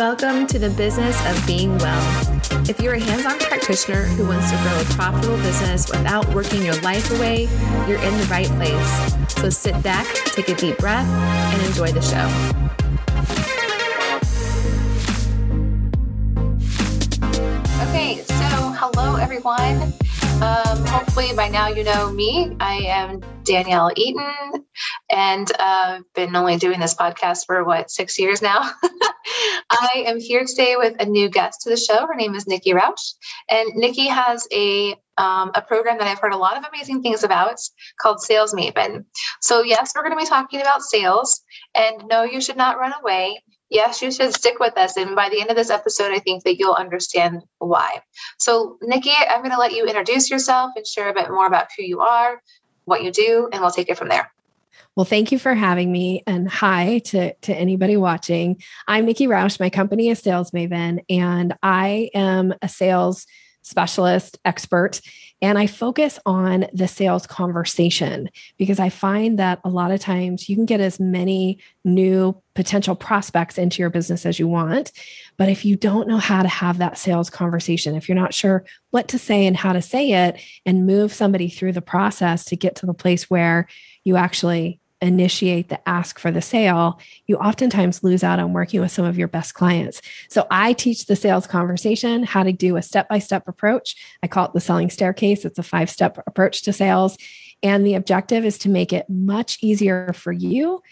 Welcome to the business of being well. If you're a hands on practitioner who wants to grow a profitable business without working your life away, you're in the right place. So sit back, take a deep breath, and enjoy the show. Okay, so hello everyone. Um, hopefully, by now you know me. I am Danielle Eaton, and I've uh, been only doing this podcast for what six years now. I am here today with a new guest to the show. Her name is Nikki Rausch, and Nikki has a um, a program that I've heard a lot of amazing things about called Sales Maven. So yes, we're going to be talking about sales, and no, you should not run away yes, you should stick with us. And by the end of this episode, I think that you'll understand why. So, Nikki, I'm going to let you introduce yourself and share a bit more about who you are, what you do, and we'll take it from there. Well, thank you for having me. And hi to, to anybody watching. I'm Nikki Rausch. My company is Sales Maven, and I am a sales specialist expert and I focus on the sales conversation because I find that a lot of times you can get as many new potential prospects into your business as you want. But if you don't know how to have that sales conversation, if you're not sure what to say and how to say it, and move somebody through the process to get to the place where you actually initiate the ask for the sale, you oftentimes lose out on working with some of your best clients. So I teach the sales conversation, how to do a step by step approach. I call it the selling staircase. It's a five step approach to sales. And the objective is to make it much easier for you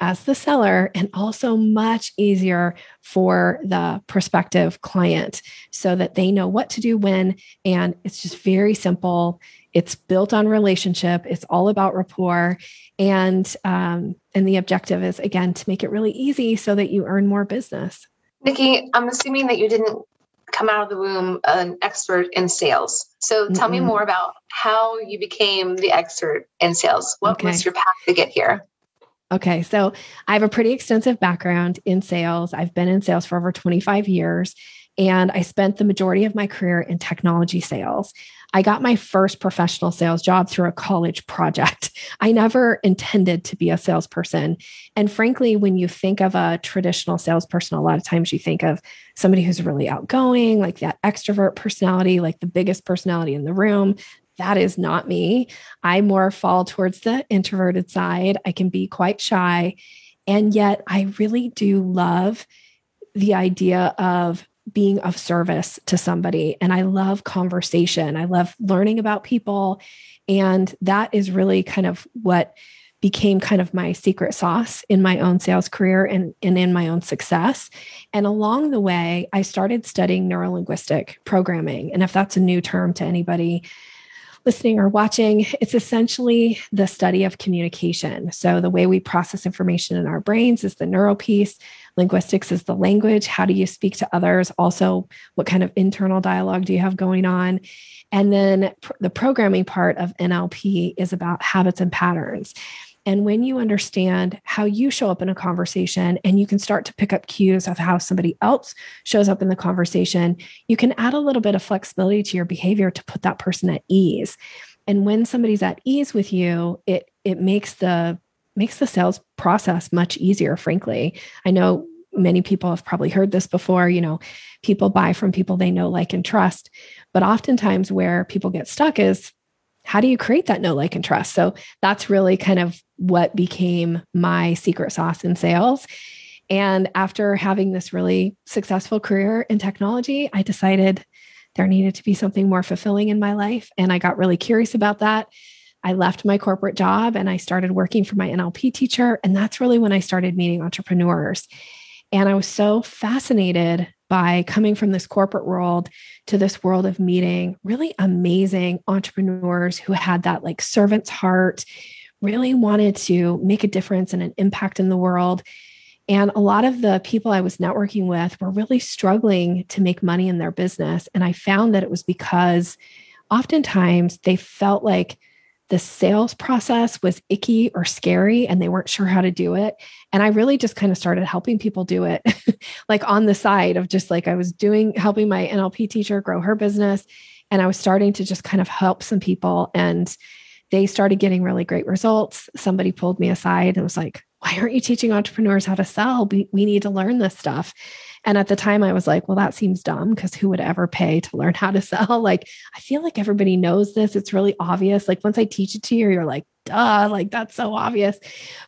as the seller and also much easier for the prospective client so that they know what to do when. And it's just very simple. It's built on relationship. It's all about rapport, and um, and the objective is again to make it really easy so that you earn more business. Nikki, I'm assuming that you didn't come out of the womb an expert in sales. So tell mm me more about how you became the expert in sales. What okay. was your path to get here? Okay, so I have a pretty extensive background in sales. I've been in sales for over 25 years, and I spent the majority of my career in technology sales. I got my first professional sales job through a college project. I never intended to be a salesperson. And frankly, when you think of a traditional salesperson, a lot of times you think of somebody who's really outgoing, like that extrovert personality, like the biggest personality in the room. That is not me. I more fall towards the introverted side. I can be quite shy. And yet, I really do love the idea of being of service to somebody. And I love conversation. I love learning about people. And that is really kind of what became kind of my secret sauce in my own sales career and, and in my own success. And along the way, I started studying neurolinguistic programming. And if that's a new term to anybody, listening or watching, it's essentially the study of communication. So, the way we process information in our brains is the neural piece. Linguistics is the language. How do you speak to others? Also, what kind of internal dialogue do you have going on? And then pr- the programming part of NLP is about habits and patterns. And when you understand how you show up in a conversation and you can start to pick up cues of how somebody else shows up in the conversation, you can add a little bit of flexibility to your behavior to put that person at ease. And when somebody's at ease with you, it it makes the makes the sales process much easier, frankly. I know many people have probably heard this before, you know, people buy from people they know, like, and trust. But oftentimes where people get stuck is how do you create that know, like, and trust? So that's really kind of what became my secret sauce in sales. And after having this really successful career in technology, I decided there needed to be something more fulfilling in my life. And I got really curious about that. I left my corporate job and I started working for my NLP teacher. And that's really when I started meeting entrepreneurs. And I was so fascinated by coming from this corporate world to this world of meeting really amazing entrepreneurs who had that like servant's heart, really wanted to make a difference and an impact in the world. And a lot of the people I was networking with were really struggling to make money in their business. And I found that it was because oftentimes they felt like the sales process was icky or scary and they weren't sure how to do it. And I really just kind of started helping people do it, like on the side of just like I was doing, helping my NLP teacher grow her business. And I was starting to just kind of help some people. And they started getting really great results. Somebody pulled me aside and was like, why aren't you teaching entrepreneurs how to sell? We, we need to learn this stuff. And at the time, I was like, well, that seems dumb because who would ever pay to learn how to sell? Like, I feel like everybody knows this. It's really obvious. Like, once I teach it to you, you're like, duh, like that's so obvious.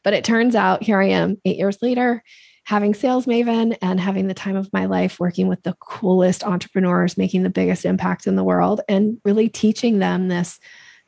But it turns out here I am eight years later, having sales maven and having the time of my life working with the coolest entrepreneurs, making the biggest impact in the world, and really teaching them this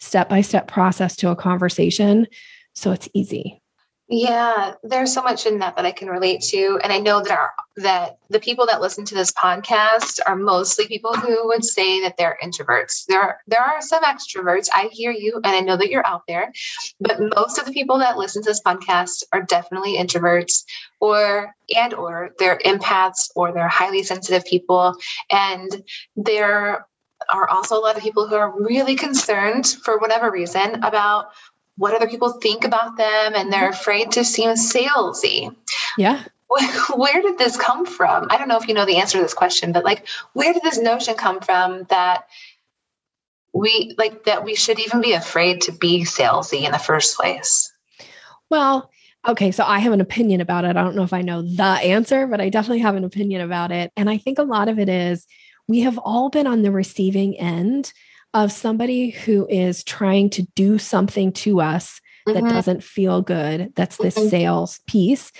step by step process to a conversation. So it's easy. Yeah, there's so much in that that I can relate to, and I know that our that the people that listen to this podcast are mostly people who would say that they're introverts. There are, there are some extroverts. I hear you, and I know that you're out there, but most of the people that listen to this podcast are definitely introverts, or and or they're empaths, or they're highly sensitive people, and there are also a lot of people who are really concerned for whatever reason about what other people think about them and they're afraid to seem salesy. Yeah. Where did this come from? I don't know if you know the answer to this question, but like, where did this notion come from that we like that we should even be afraid to be salesy in the first place? Well, okay, so I have an opinion about it. I don't know if I know the answer, but I definitely have an opinion about it. And I think a lot of it is we have all been on the receiving end of somebody who is trying to do something to us mm-hmm. that doesn't feel good. That's the mm-hmm. sales piece.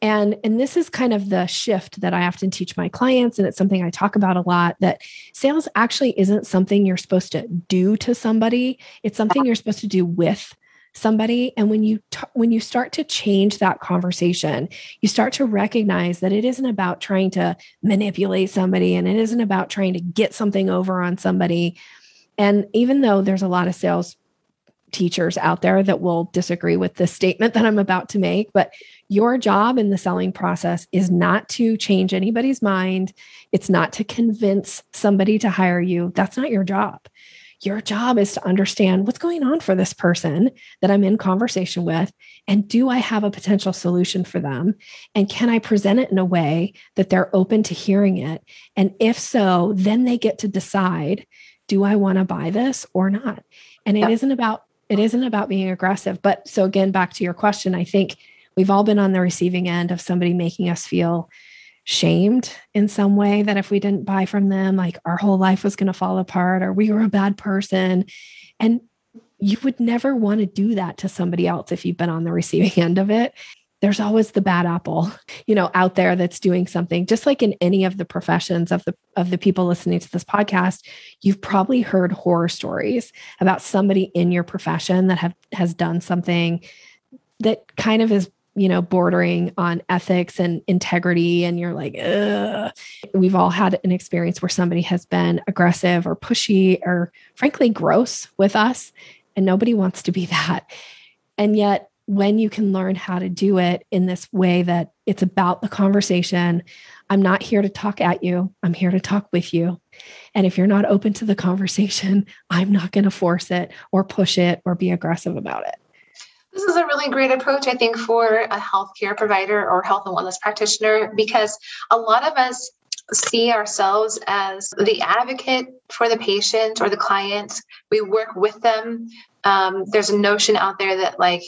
And, and this is kind of the shift that I often teach my clients. And it's something I talk about a lot that sales actually isn't something you're supposed to do to somebody. It's something you're supposed to do with somebody and when you t- when you start to change that conversation you start to recognize that it isn't about trying to manipulate somebody and it isn't about trying to get something over on somebody and even though there's a lot of sales teachers out there that will disagree with this statement that I'm about to make, but your job in the selling process is not to change anybody's mind. It's not to convince somebody to hire you. That's not your job. Your job is to understand what's going on for this person that I'm in conversation with. And do I have a potential solution for them? And can I present it in a way that they're open to hearing it? And if so, then they get to decide do I want to buy this or not? And it not about it isn't about being aggressive. But so again, back to your question, I think we've all been on the receiving end of somebody making us feel shamed in some way that if we didn't buy from them, like our whole life was going to fall apart or we were a bad person. And you would never want to do that to somebody else if you've been on the receiving end of it there's always the bad apple you know out there that's doing something just like in any of the professions of the of the people listening to this podcast you've probably heard horror stories about somebody in your profession that have has done something that kind of is you know bordering on ethics and integrity and you're like Ugh. we've all had an experience where somebody has been aggressive or pushy or frankly gross with us and nobody wants to be that and yet when you can learn how to do it in this way that it's about the conversation. I'm not here to talk at you, I'm here to talk with you. And if you're not open to the conversation, I'm not going to force it or push it or be aggressive about it. This is a really great approach, I think, for a healthcare provider or health and wellness practitioner because a lot of us see ourselves as the advocate for the patient or the client. We work with them. Um, there's a notion out there that, like,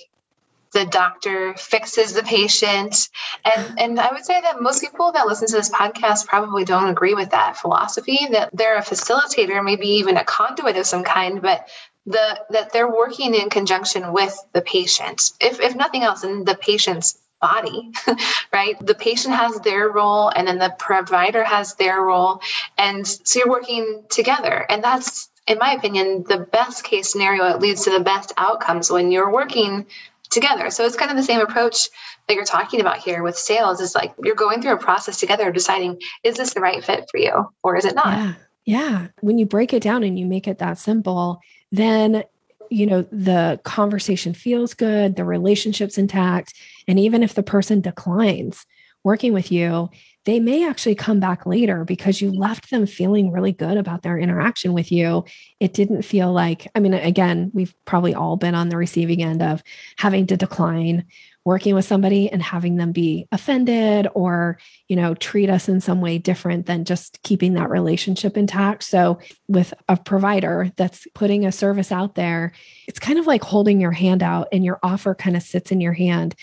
the doctor fixes the patient. And and I would say that most people that listen to this podcast probably don't agree with that philosophy, that they're a facilitator, maybe even a conduit of some kind, but the that they're working in conjunction with the patient. If if nothing else, in the patient's body, right? The patient has their role and then the provider has their role. And so you're working together. And that's in my opinion, the best case scenario, it leads to the best outcomes when you're working together. So it's kind of the same approach that you're talking about here with sales is like you're going through a process together deciding is this the right fit for you or is it not? Yeah. Yeah. When you break it down and you make it that simple, then you know the conversation feels good, the relationship's intact, and even if the person declines working with you, they may actually come back later because you left them feeling really good about their interaction with you. It didn't feel like, I mean, again, we've probably all been on the receiving end of having to decline working with somebody and having them be offended or, you know, treat us in some way different than just keeping that relationship intact. So, with a provider that's putting a service out there, it's kind of like holding your hand out and your offer kind of sits in your hand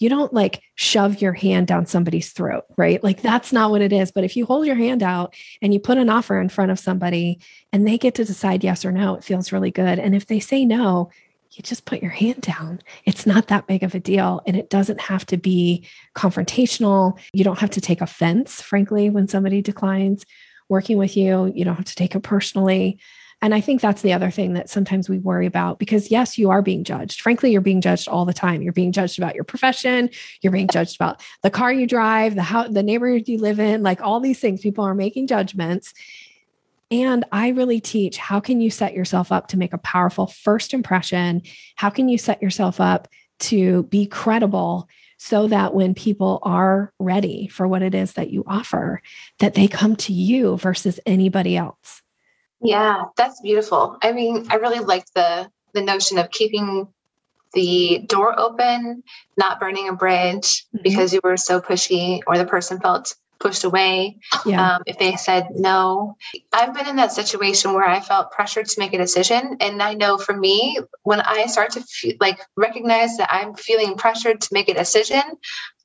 you don't like shove your hand down somebody's throat, right? Like that's not what it is. But if you hold your hand out and you put an offer in front of somebody and they get to decide yes or no, it feels really good. And if they say no, you just put your hand down. It's not that big of a deal. And it doesn't have to be confrontational. You don't have to take offense, frankly, when somebody declines working with you. You don't have to take it personally. And I think that's the other thing that sometimes we worry about because, yes, you are being judged. Frankly, you're being judged all the time. You're being judged about your profession. You're being judged about the car you drive, the how the neighborhood you live in, like all these things. People are making judgments. And I really teach how can you set yourself up to make a powerful first impression? How can you set yourself up to be credible so that when people are ready for what it is that you offer, that they come to you versus anybody else? Yeah, that's beautiful. I mean, I really like the the notion of keeping the door open, not burning a bridge mm-hmm. because you were so pushy or the person felt pushed away. Yeah. Um, if they said no, I've been in that situation where I felt pressured to make a decision. And I know for me, when I start to feel, like recognize that I'm feeling pressured to make a decision,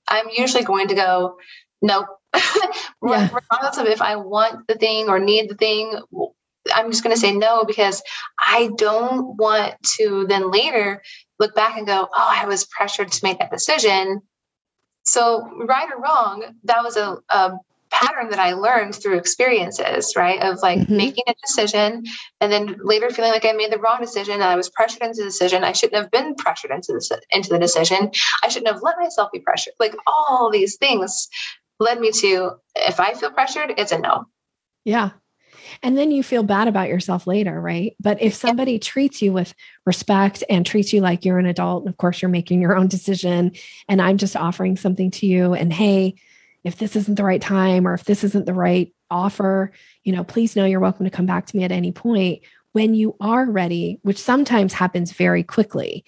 I'm usually going to go, nope. yeah. Regardless of if I want the thing or need the thing, I'm just going to say no because I don't want to then later look back and go, oh, I was pressured to make that decision. So, right or wrong, that was a, a pattern that I learned through experiences, right? Of like mm-hmm. making a decision and then later feeling like I made the wrong decision and I was pressured into the decision. I shouldn't have been pressured into the, into the decision. I shouldn't have let myself be pressured. Like all these things led me to if I feel pressured, it's a no. Yeah. And then you feel bad about yourself later, right? But if somebody yeah. treats you with respect and treats you like you're an adult, and of course you're making your own decision, and I'm just offering something to you, and hey, if this isn't the right time or if this isn't the right offer, you know, please know you're welcome to come back to me at any point when you are ready, which sometimes happens very quickly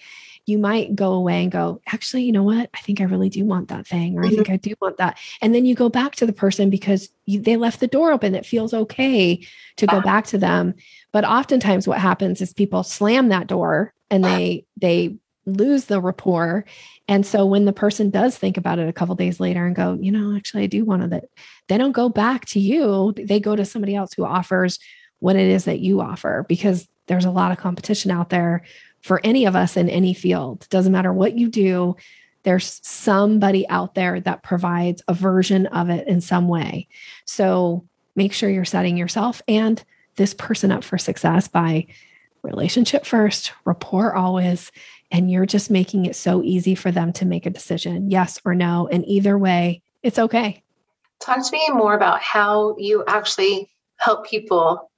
you might go away and go, actually, you know what? I think I really do want that thing, or mm-hmm. I think I do want that. And then you go back to the person because you, they left the door open. It feels okay to go back to them. But oftentimes what happens is people slam that door and they, they, lose the rapport and so when the person does think about it a couple days later and go you know actually i do want that they don't go back to you they go to somebody else who offers what it is that you offer because there's a lot of competition out there for any of us in any field. Doesn't matter what you do, there's somebody out there that provides a version of it in some way. So make sure you're setting yourself and this person up for success by relationship first, rapport always, and you're just making it so easy for them to make a decision, yes or no. And either way, it's okay. Talk to me more about how you actually help people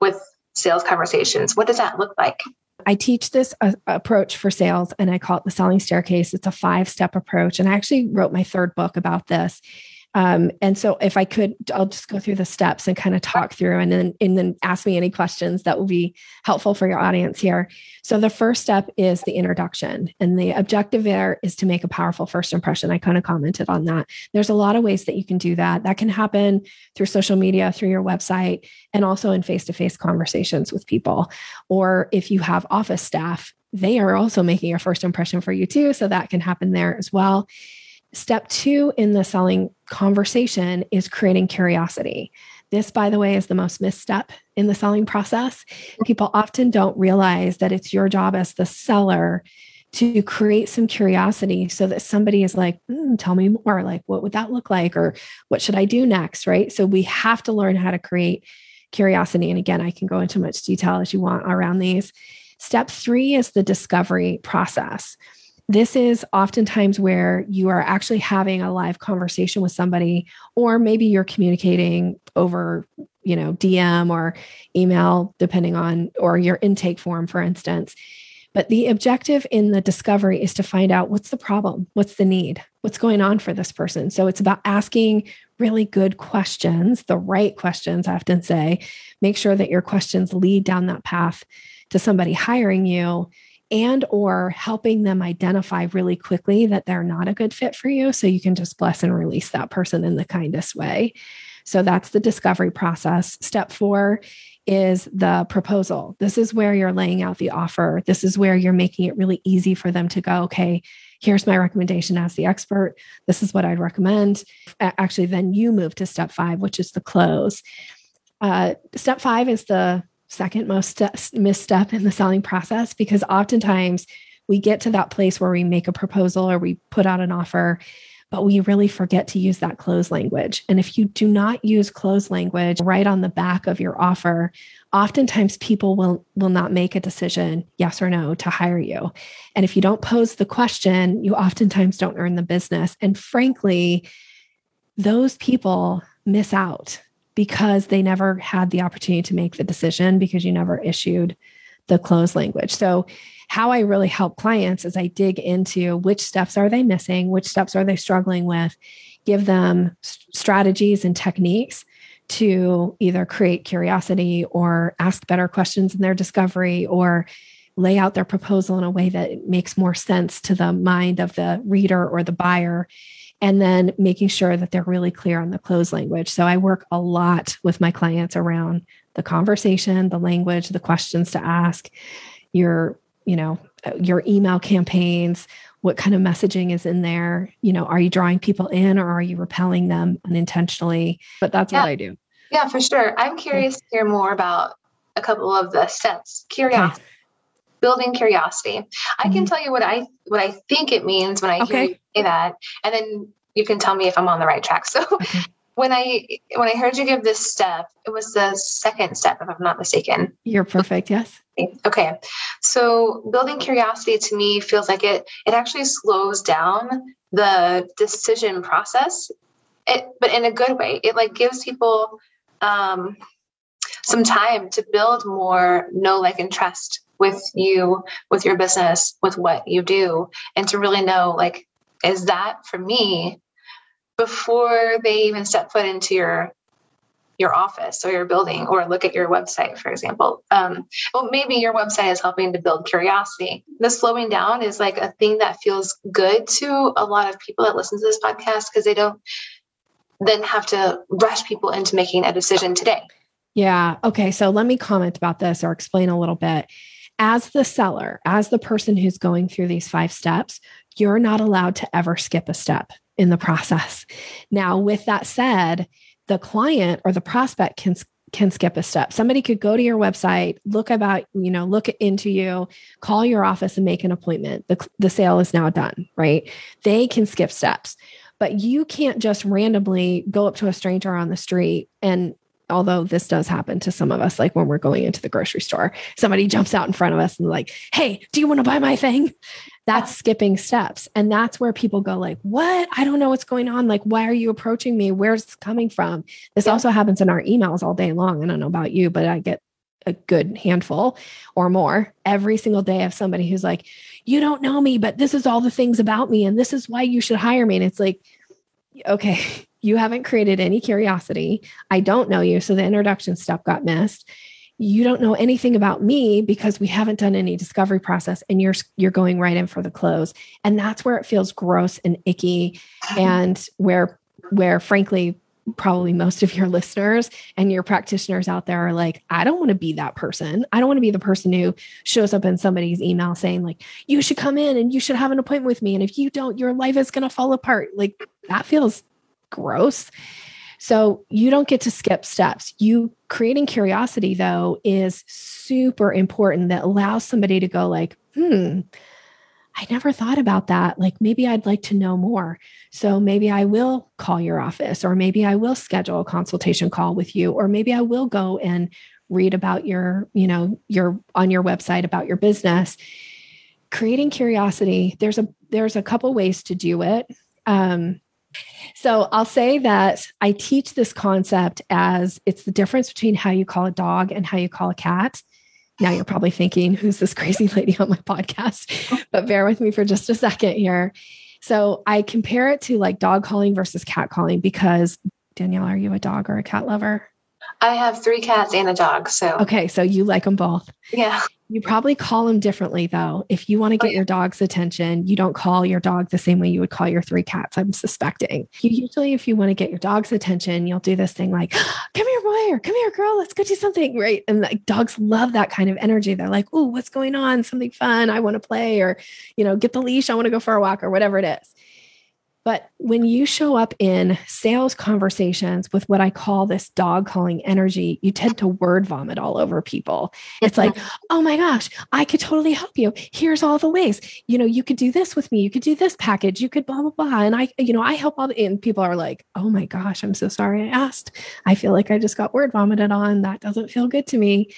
with sales conversations. What does that look like? I teach this uh, approach for sales and I call it the selling staircase. It's a five step approach. And I actually wrote my third book about this. Um, and so if I could, I'll just go through the steps and kind of talk through and then and then ask me any questions that will be helpful for your audience here. So the first step is the introduction. And the objective there is to make a powerful first impression. I kind of commented on that. There's a lot of ways that you can do that. That can happen through social media, through your website, and also in face-to-face conversations with people. Or if you have office staff, they are also making a first impression for you too. So that can happen there as well. Step two in the selling conversation is creating curiosity. This, by the way, is the most misstep in the selling process. People often don't realize that it's your job as the seller to create some curiosity so that somebody is like, mm, tell me more. Like, what would that look like? Or what should I do next? Right. So we have to learn how to create curiosity. And again, I can go into much detail as you want around these. Step three is the discovery process this is oftentimes where you are actually having a live conversation with somebody or maybe you're communicating over you know dm or email depending on or your intake form for instance. But the objective in the discovery is to find out what's the problem what's the need what's going on for this person. So it's about asking really good questions the right questions i often say. Make sure that your questions lead down that path to somebody hiring you and or helping them identify really quickly that they're not a good fit for you so you can just bless and release that person in the kindest way So that's the discovery process. Step four is the proposal. This is where you're laying out the offer. This is where you're making it really easy for them to go, okay, here's my recommendation as the expert. This is what I'd recommend. Actually, then you move to step five, which is the close. Uh, step five is the second most misstep in the selling process because oftentimes we get to that place where we make a proposal or we put out an offer but we really forget to use that close language. And if you do not use close language right on the back of your offer, oftentimes people will will not make a decision yes or no to hire you. And if you don't pose the question, you oftentimes don't earn the business. And frankly, those people miss out because they never had the opportunity to make the decision because you never issued the close language. So how I really help clients is I dig into which steps are they missing, which steps are they struggling with, give them strategies and techniques to either create curiosity or ask better questions in their discovery or lay out their proposal in a way that makes more sense to the mind of the reader or the buyer and then making sure that they're really clear on the close language. So I work a lot with my clients around the conversation, the language, the questions to ask, your you know your email campaigns what kind of messaging is in there you know are you drawing people in or are you repelling them unintentionally but that's yeah. what i do yeah for sure i'm curious to hear more about a couple of the steps curiosity okay. Building curiosity i can mm-hmm. tell you what i what i think it means when i okay. hear you say that and then you can tell me if i'm on the right track so okay when I when I heard you give this step, it was the second step, if I'm not mistaken. You're perfect. Yes. Okay. So building curiosity to me feels like it it actually slows down the decision process. It, but in a good way. It like gives people um, some time to build more know, like, and trust with you, with your business, with what you do, and to really know like, is that for me before they even step foot into your your office or your building or look at your website for example. Um, well maybe your website is helping to build curiosity. The slowing down is like a thing that feels good to a lot of people that listen to this podcast because they don't then have to rush people into making a decision today. Yeah. Okay. So let me comment about this or explain a little bit as the seller as the person who's going through these five steps you're not allowed to ever skip a step in the process. Now, with that said, the client or the prospect can can skip a step. Somebody could go to your website, look about, you know, look into you, call your office and make an appointment. The, the sale is now done, right? They can skip steps, but you can't just randomly go up to a stranger on the street and although this does happen to some of us, like when we're going into the grocery store, somebody jumps out in front of us and like, hey, do you want to buy my thing? That's skipping steps. And that's where people go, like, what? I don't know what's going on. Like, why are you approaching me? Where's this coming from? This yeah. also happens in our emails all day long. I don't know about you, but I get a good handful or more every single day of somebody who's like, you don't know me, but this is all the things about me. And this is why you should hire me. And it's like, okay, you haven't created any curiosity. I don't know you. So the introduction step got missed. You don't know anything about me because we haven't done any discovery process and you're you're going right in for the close. And that's where it feels gross and icky and where where frankly probably most of your listeners and your practitioners out there are like, I don't want to be that person. I don't want to be the person who shows up in somebody's email saying, like, you should come in and you should have an appointment with me. And if you don't, your life is going to fall apart. Like, that feels gross. So you don't get to skip steps. You creating curiosity though is super important that allows somebody to go like, "Hmm, I never thought about that. Like maybe I'd like to know more. So maybe I will call your office or maybe I will schedule a consultation call with you or maybe I will go and read about your, you know, your on your website about your business." Creating curiosity, there's a there's a couple ways to do it. Um, so I'll say that I teach this concept as it's the difference between how you call a dog and how you call a cat. Now you're probably thinking, who's this crazy lady on my podcast? But bear with me for just a second here. So I compare it to like dog calling versus cat calling because Danielle, are you a dog or a cat lover? I have three cats and a dog. So, okay. So you like them both. Yeah. You probably call them differently though. If you want to oh, get oh, yeah. your dog's attention, you don't call your dog the same way you would call your three cats, I'm suspecting. You usually, if you want to get your dog's attention, you'll do this thing like, come here, boy, or come here, girl, let's go do something. Right. And like dogs love that kind of energy. They're like, oh, what's going on? Something fun. I want to play, or, you know, get the leash. I want to go for a walk, or whatever it is. But when you show up in sales conversations with what I call this dog calling energy, you tend to word vomit all over people. It's like, mm-hmm. oh my gosh, I could totally help you. Here's all the ways. You know, you could do this with me. You could do this package. You could blah, blah, blah. And I, you know, I help all the, and people are like, oh my gosh, I'm so sorry I asked. I feel like I just got word vomited on. That doesn't feel good to me.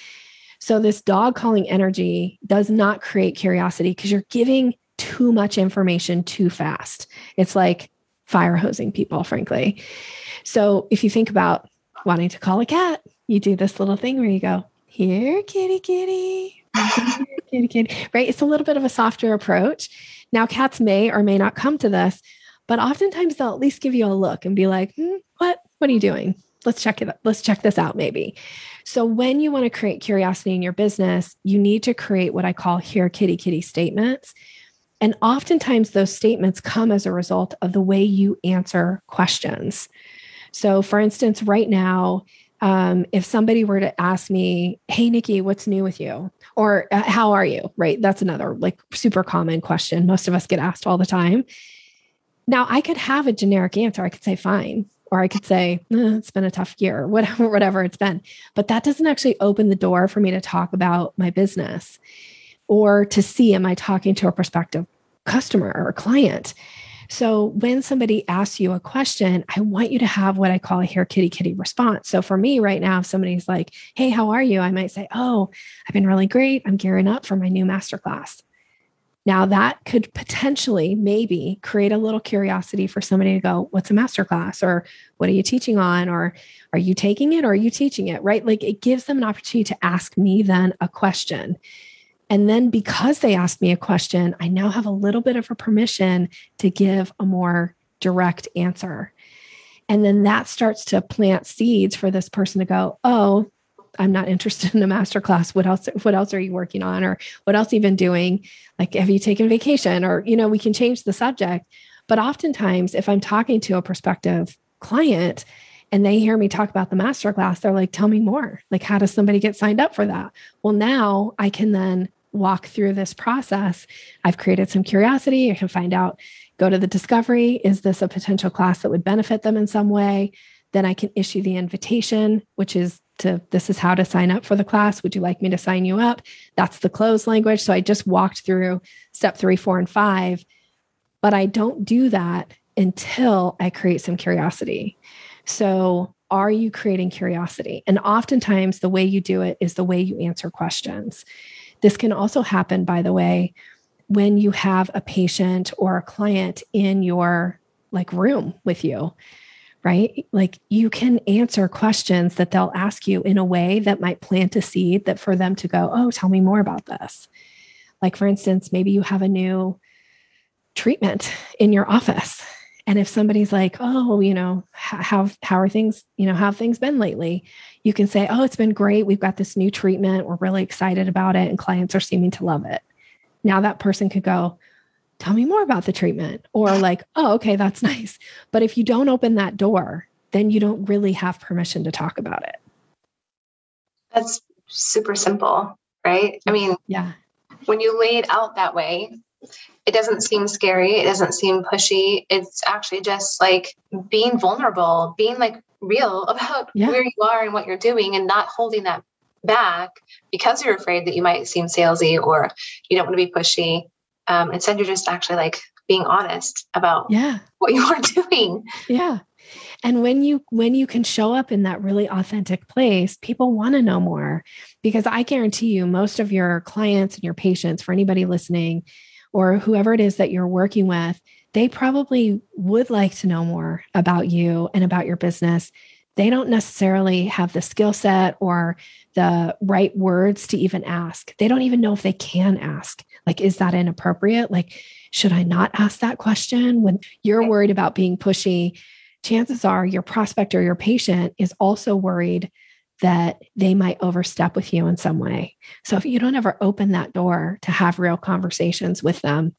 So, this dog calling energy does not create curiosity because you're giving too much information too fast. It's like fire hosing people, frankly. So if you think about wanting to call a cat, you do this little thing where you go, here, kitty, kitty, kitty, kitty, right? It's a little bit of a softer approach. Now, cats may or may not come to this, but oftentimes they'll at least give you a look and be like, hmm, what? What are you doing? Let's check it. Let's check this out, maybe. So, when you want to create curiosity in your business, you need to create what I call here kitty kitty statements, and oftentimes those statements come as a result of the way you answer questions. So, for instance, right now, um, if somebody were to ask me, Hey, Nikki, what's new with you? Or uh, how are you? Right. That's another like super common question. Most of us get asked all the time. Now, I could have a generic answer. I could say, fine. Or I could say, eh, it's been a tough year, whatever, whatever it's been. But that doesn't actually open the door for me to talk about my business or to see am I talking to a prospective customer or a client? So when somebody asks you a question, I want you to have what I call a hair kitty kitty response. So for me right now, if somebody's like, Hey, how are you? I might say, Oh, I've been really great. I'm gearing up for my new masterclass. Now that could potentially maybe create a little curiosity for somebody to go, what's a masterclass? Or what are you teaching on? Or are you taking it or are you teaching it? Right. Like it gives them an opportunity to ask me then a question. And then because they asked me a question, I now have a little bit of a permission to give a more direct answer. And then that starts to plant seeds for this person to go, oh, I'm not interested in a masterclass. What else? What else are you working on, or what else been doing? Like, have you taken vacation? Or you know, we can change the subject. But oftentimes, if I'm talking to a prospective client and they hear me talk about the masterclass, they're like, "Tell me more. Like, how does somebody get signed up for that?" Well, now I can then walk through this process, I've created some curiosity. I can find out, go to the discovery. Is this a potential class that would benefit them in some way? Then I can issue the invitation, which is to this is how to sign up for the class. Would you like me to sign you up? That's the close language. So I just walked through step three, four, and five, but I don't do that until I create some curiosity. So are you creating curiosity? And oftentimes, the way you do it is the way you answer questions. This can also happen, by the way, when you have a patient or a client in your like room with you, right? Like you can answer questions that they'll ask you in a way that might plant a seed that for them to go, oh, tell me more about this. Like, for instance, maybe you have a new treatment in your office. And if somebody's like, oh, you know, how, how are things, you know, how have things been lately? you can say, Oh, it's been great. We've got this new treatment. We're really excited about it. And clients are seeming to love it. Now that person could go, Tell me more about the treatment. Or like, Oh, okay, that's nice. But if you don't open that door, then you don't really have permission to talk about it. That's super simple, right? I mm, mean, yeah. When you lay it out that way, it doesn't seem scary. It doesn't seem pushy. It's actually just like being vulnerable, being like real about yeah. where you are and what you're doing and not holding that back because you're afraid that you might seem salesy or you don't want to be pushy. Um, instead, you're just actually like being honest about yeah. what you are doing. Yeah. And when you when you can show up in that really authentic place, people want to know more because I guarantee you most of your clients and your patients for anybody listening or whoever it is that you're working with, they probably would like to know more about you and about your business. They don't necessarily have the skill set or the right words to even ask. They don't even know if they can ask. Like, is that inappropriate? Like, should I not ask that question? When you're worried about being pushy, chances are your prospect or your patient is also worried that they might overstep with you in some way. So if you don't ever open that door to have real conversations with them,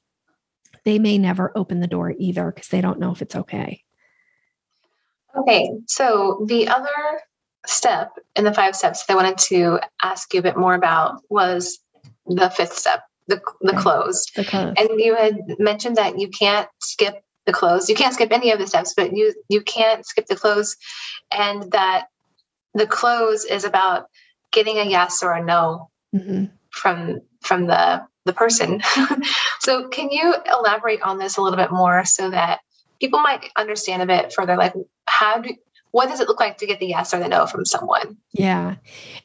they may never open the door either because they don't know if it's okay. Okay, so the other step in the five steps that I wanted to ask you a bit more about was the fifth step, the, the close. The close. And you had mentioned that you can't skip the close. You can't skip any of the steps, but you you can't skip the close, and that the close is about getting a yes or a no mm-hmm. from from the the person. so can you elaborate on this a little bit more so that people might understand a bit further? Like how do what does it look like to get the yes or the no from someone? Yeah.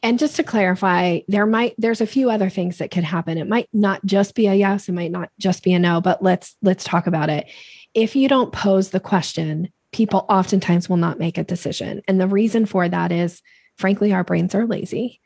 And just to clarify there might there's a few other things that could happen. It might not just be a yes. It might not just be a no but let's let's talk about it. If you don't pose the question people oftentimes will not make a decision. And the reason for that is frankly our brains are lazy.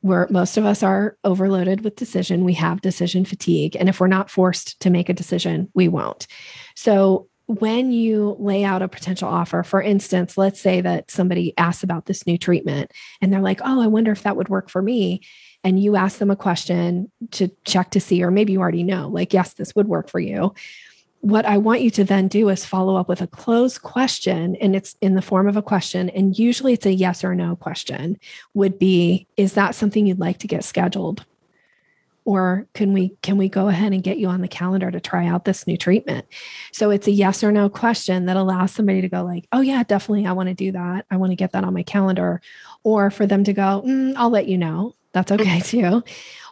Where most of us are overloaded with decision. We have decision fatigue. And if we're not forced to make a decision we won't. So when you lay out a potential offer, for instance, let's say that somebody asks about this new treatment and they're like, oh, I wonder if that would work for me. And you ask them a question to check to see, or maybe you already know, like, yes, this would work for you. What I want you to then do is follow up with a closed question, and it's in the form of a question. And usually it's a yes or no question, would be, is that something you'd like to get scheduled? or can we can we go ahead and get you on the calendar to try out this new treatment so it's a yes or no question that allows somebody to go like oh yeah definitely i want to do that i want to get that on my calendar or for them to go mm, i'll let you know that's okay too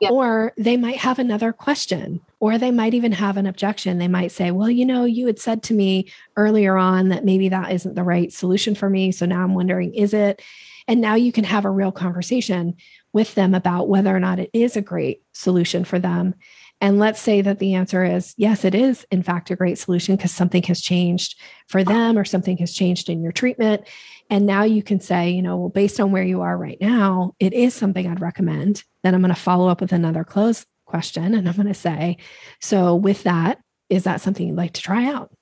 yeah. or they might have another question or they might even have an objection they might say well you know you had said to me earlier on that maybe that isn't the right solution for me so now i'm wondering is it and now you can have a real conversation with them about whether or not it is a great solution for them. And let's say that the answer is yes, it is, in fact, a great solution because something has changed for them or something has changed in your treatment. And now you can say, you know, well, based on where you are right now, it is something I'd recommend. Then I'm going to follow up with another close question and I'm going to say, so with that, is that something you'd like to try out?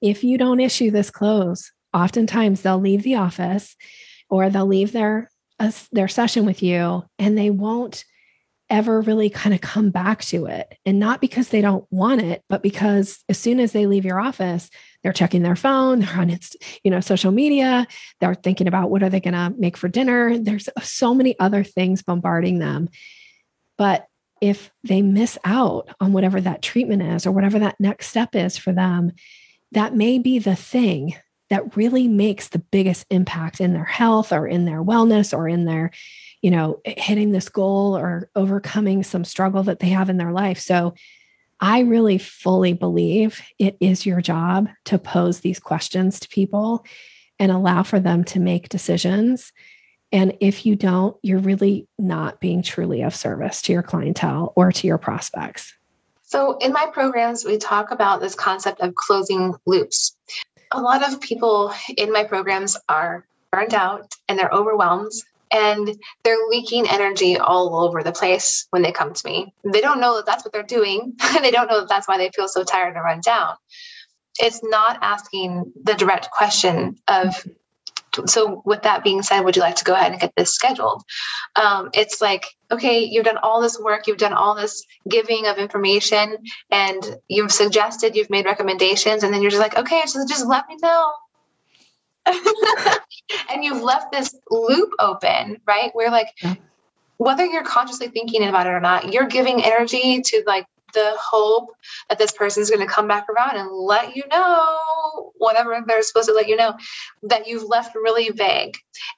If you don't issue this close, oftentimes they'll leave the office or they'll leave their uh, a, their session with you and they won't ever really kind of come back to it. And not because they don't want it, but because as soon as they leave your office, they're checking their phone, they're on its, you know, social media, they're thinking about what are they going to make for dinner. There's so many other things bombarding them. But if they miss out on whatever that treatment is or whatever that next step is for them, that may be the thing that really makes the biggest impact in their health or in their wellness or in their you know hitting this goal or overcoming some struggle that they have in their life. So i really fully believe it is your job to pose these questions to people and allow for them to make decisions and if you don't you're really not being truly of service to your clientele or to your prospects so, in my programs, we talk about this concept of closing loops a lot of people in my programs are burned out and they're overwhelmed and they're leaking energy all over the place when they come to me. They don't know that that's what they're doing. they don't know that that's why they feel so tired and run down. It's not asking the direct question of so with that being said would you like to go ahead and get this scheduled? Um, it's like okay you've done all this work you've done all this giving of information and you've suggested you've made recommendations and then you're just like okay so just let me know. And you've left this loop open right? Where like whether you're consciously thinking about it or not you're giving energy to like the hope that this person is going to come back around and let you know whatever they're supposed to let you know that you've left really vague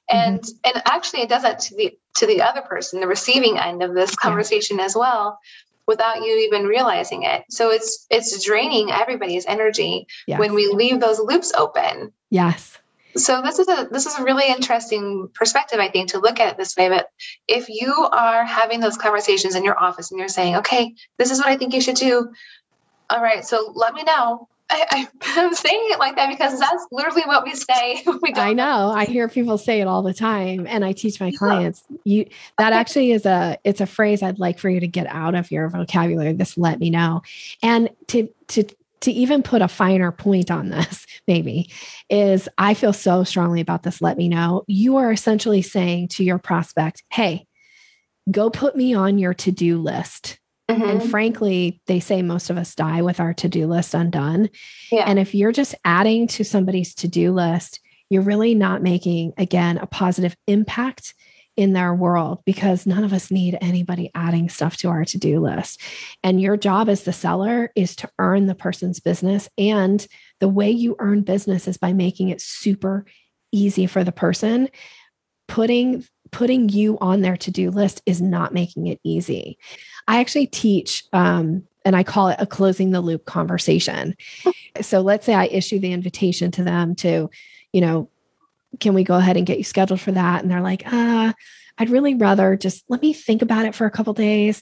and mm-hmm. and actually it does that to the to the other person the receiving end of this conversation yeah. as well without you even realizing it so it's it's draining everybody's energy yes. when we leave those loops open yes so this is a this is a really interesting perspective i think to look at it this way but if you are having those conversations in your office and you're saying okay this is what i think you should do all right so let me know I, am saying it like that because that's literally what we say. We I know. I hear people say it all the time, and I teach my clients. You that actually is a it's a phrase I'd like for you to get out of your vocabulary. This let me know, and to to to even put a finer point on this, maybe, is I feel so strongly about this. Let me know. You are essentially saying to your prospect, hey, go put me on your to do list. Mm-hmm. And frankly, they say most of us die with our to do list undone. Yeah. And if you're just adding to somebody's to do list, you're really not making, again, a positive impact in their world because none of us need anybody adding stuff to our to do list. And your job as the seller is to earn the person's business. And the way you earn business is by making it super easy for the person. Putting putting you on their to do list is not making it easy. I actually teach, um, and I call it a closing the loop conversation. so let's say I issue the invitation to them to, you know, can we go ahead and get you scheduled for that? And they're like, ah, I'd really rather just let me think about it for a couple days.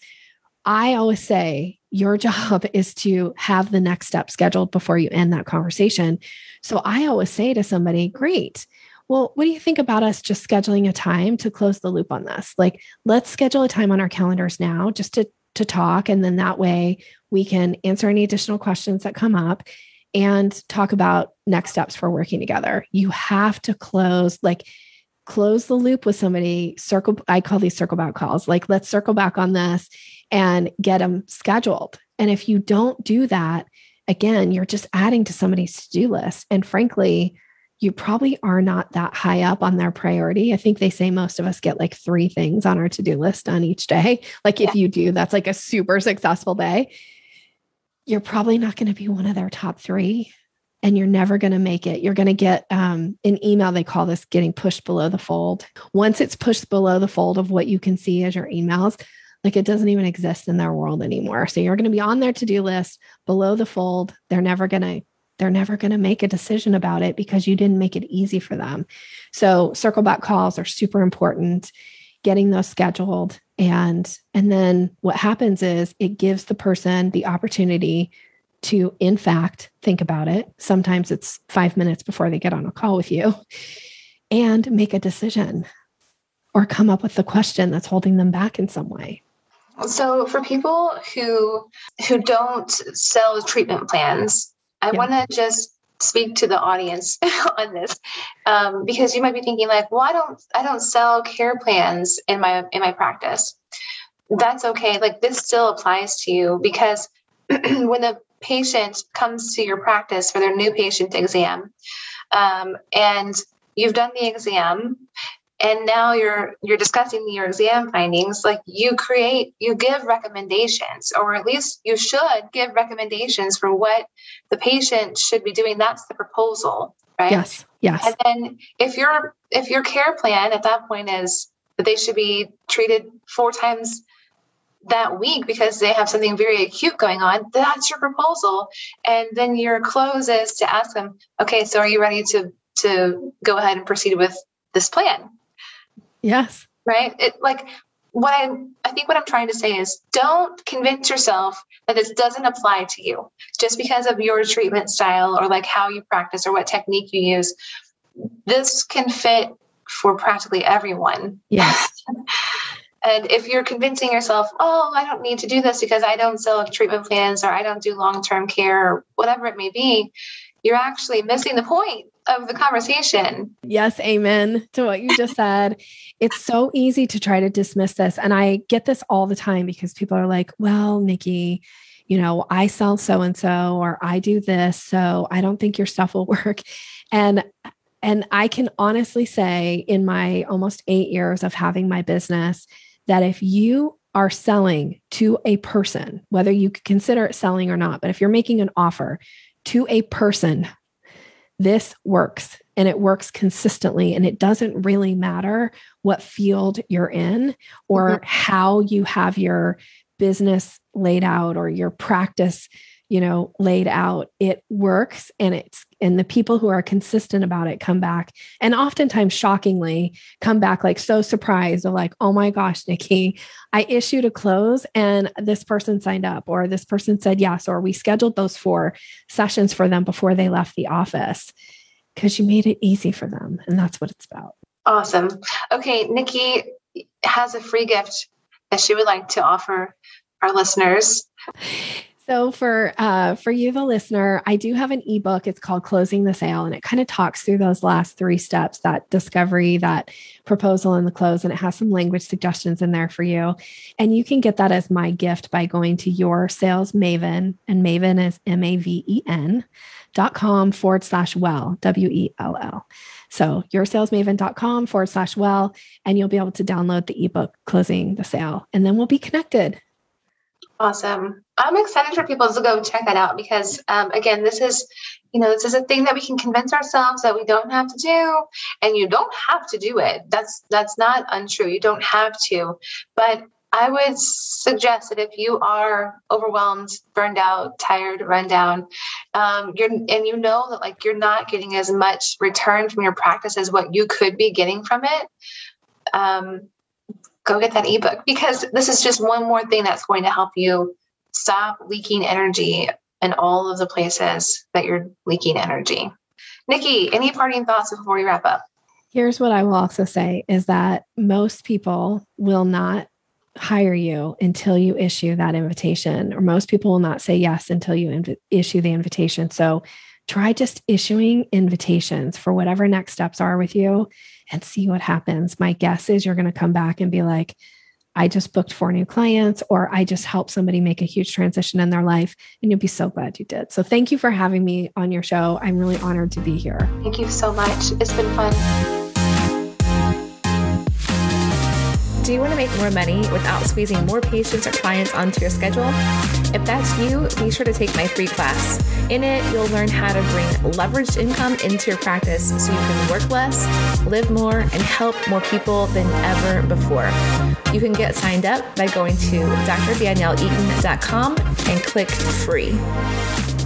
I always say your job is to have the next step scheduled before you end that conversation. So I always say to somebody, great. Well, what do you think about us just scheduling a time to close the loop on this? Like, let's schedule a time on our calendars now just to, to talk. And then that way we can answer any additional questions that come up and talk about next steps for working together. You have to close, like, close the loop with somebody, circle, I call these circle back calls. Like, let's circle back on this and get them scheduled. And if you don't do that, again, you're just adding to somebody's to do list. And frankly, you probably are not that high up on their priority. I think they say most of us get like three things on our to do list done each day. Like, if you do, that's like a super successful day you're probably not going to be one of their top three and you're never going to make it. You're going to get um, an email. They call this getting pushed below the fold. Once it's pushed below the fold of what you can see as your emails, like it doesn't even exist in their world anymore. So you're going to be on their to do list below the fold. They're never going to. They're never going to make a decision about it because you didn't make it easy for them. So, circle back calls are super important getting those scheduled and and then what happens is it gives the person the opportunity to in fact think about it sometimes it's 5 minutes before they get on a call with you and make a decision or come up with the question that's holding them back in some way so for people who who don't sell treatment plans i yeah. want to just speak to the audience on this um, because you might be thinking like well i don't i don't sell care plans in my in my practice. That's okay like this still applies to you because when the patient comes to your practice for their new patient exam um, and you've done the exam and now you're you're discussing your exam findings like you create you give recommendations or at least you should give recommendations for what the patient should be doing. That's the proposal right? Yes yes. And then if your if your care plan at that point is that they should be treated four times that week because they have something very acute going on that's your proposal. And then your close is to ask them okay so are you ready to to go ahead and proceed with this plan Yes. Right? It like what I I think what I'm trying to say is don't convince yourself that this doesn't apply to you just because of your treatment style or like how you practice or what technique you use. This can fit for practically everyone. Yes. and if you're convincing yourself, oh, I don't need to do this because I don't sell treatment plans or I don't do long term care or whatever it may be, you're actually missing the point of the conversation. Yes, amen to what you just said. It's so easy to try to dismiss this. And I get this all the time because people are like, well, Nikki, you know, I sell so and so, or I do this. So I don't think your stuff will work. And and I can honestly say, in my almost eight years of having my business, that if you are selling to a person, whether you consider it selling or not, but if you're making an offer to a person this works and it works consistently and it doesn't really matter what field you're in or mm-hmm. how you have your business laid out or your practice you know laid out it works and it's and the people who are consistent about it come back and oftentimes shockingly come back like so surprised. Or like oh my gosh nikki i issued a close and this person signed up or this person said yes or we scheduled those four sessions for them before they left the office because you made it easy for them and that's what it's about. Awesome. Okay nikki has a free gift that she would like to offer our listeners So for uh, for you, the listener, I do have an ebook. It's called Closing the Sale, and it kind of talks through those last three steps: that discovery, that proposal, and the close. And it has some language suggestions in there for you. And you can get that as my gift by going to your sales Maven, and Maven is M A V E N dot com forward slash well W E L L. So your yoursalesmaven.com forward slash well, and you'll be able to download the ebook Closing the Sale, and then we'll be connected. Awesome. I'm excited for people to go check that out because, um, again, this is, you know, this is a thing that we can convince ourselves that we don't have to do, and you don't have to do it. That's that's not untrue. You don't have to, but I would suggest that if you are overwhelmed, burned out, tired, run down, um, you're and you know that like you're not getting as much return from your practice as what you could be getting from it. Um, go get that ebook because this is just one more thing that's going to help you stop leaking energy in all of the places that you're leaking energy. Nikki, any parting thoughts before we wrap up? Here's what I will also say is that most people will not hire you until you issue that invitation, or most people will not say yes until you inv- issue the invitation. So try just issuing invitations for whatever next steps are with you and see what happens. My guess is you're going to come back and be like, I just booked four new clients, or I just helped somebody make a huge transition in their life. And you'll be so glad you did. So thank you for having me on your show. I'm really honored to be here. Thank you so much. It's been fun. Do you want to make more money without squeezing more patients or clients onto your schedule? If that's you, be sure to take my free class. In it, you'll learn how to bring leveraged income into your practice so you can work less, live more, and help more people than ever before. You can get signed up by going to drdanielleeaton.com and click free.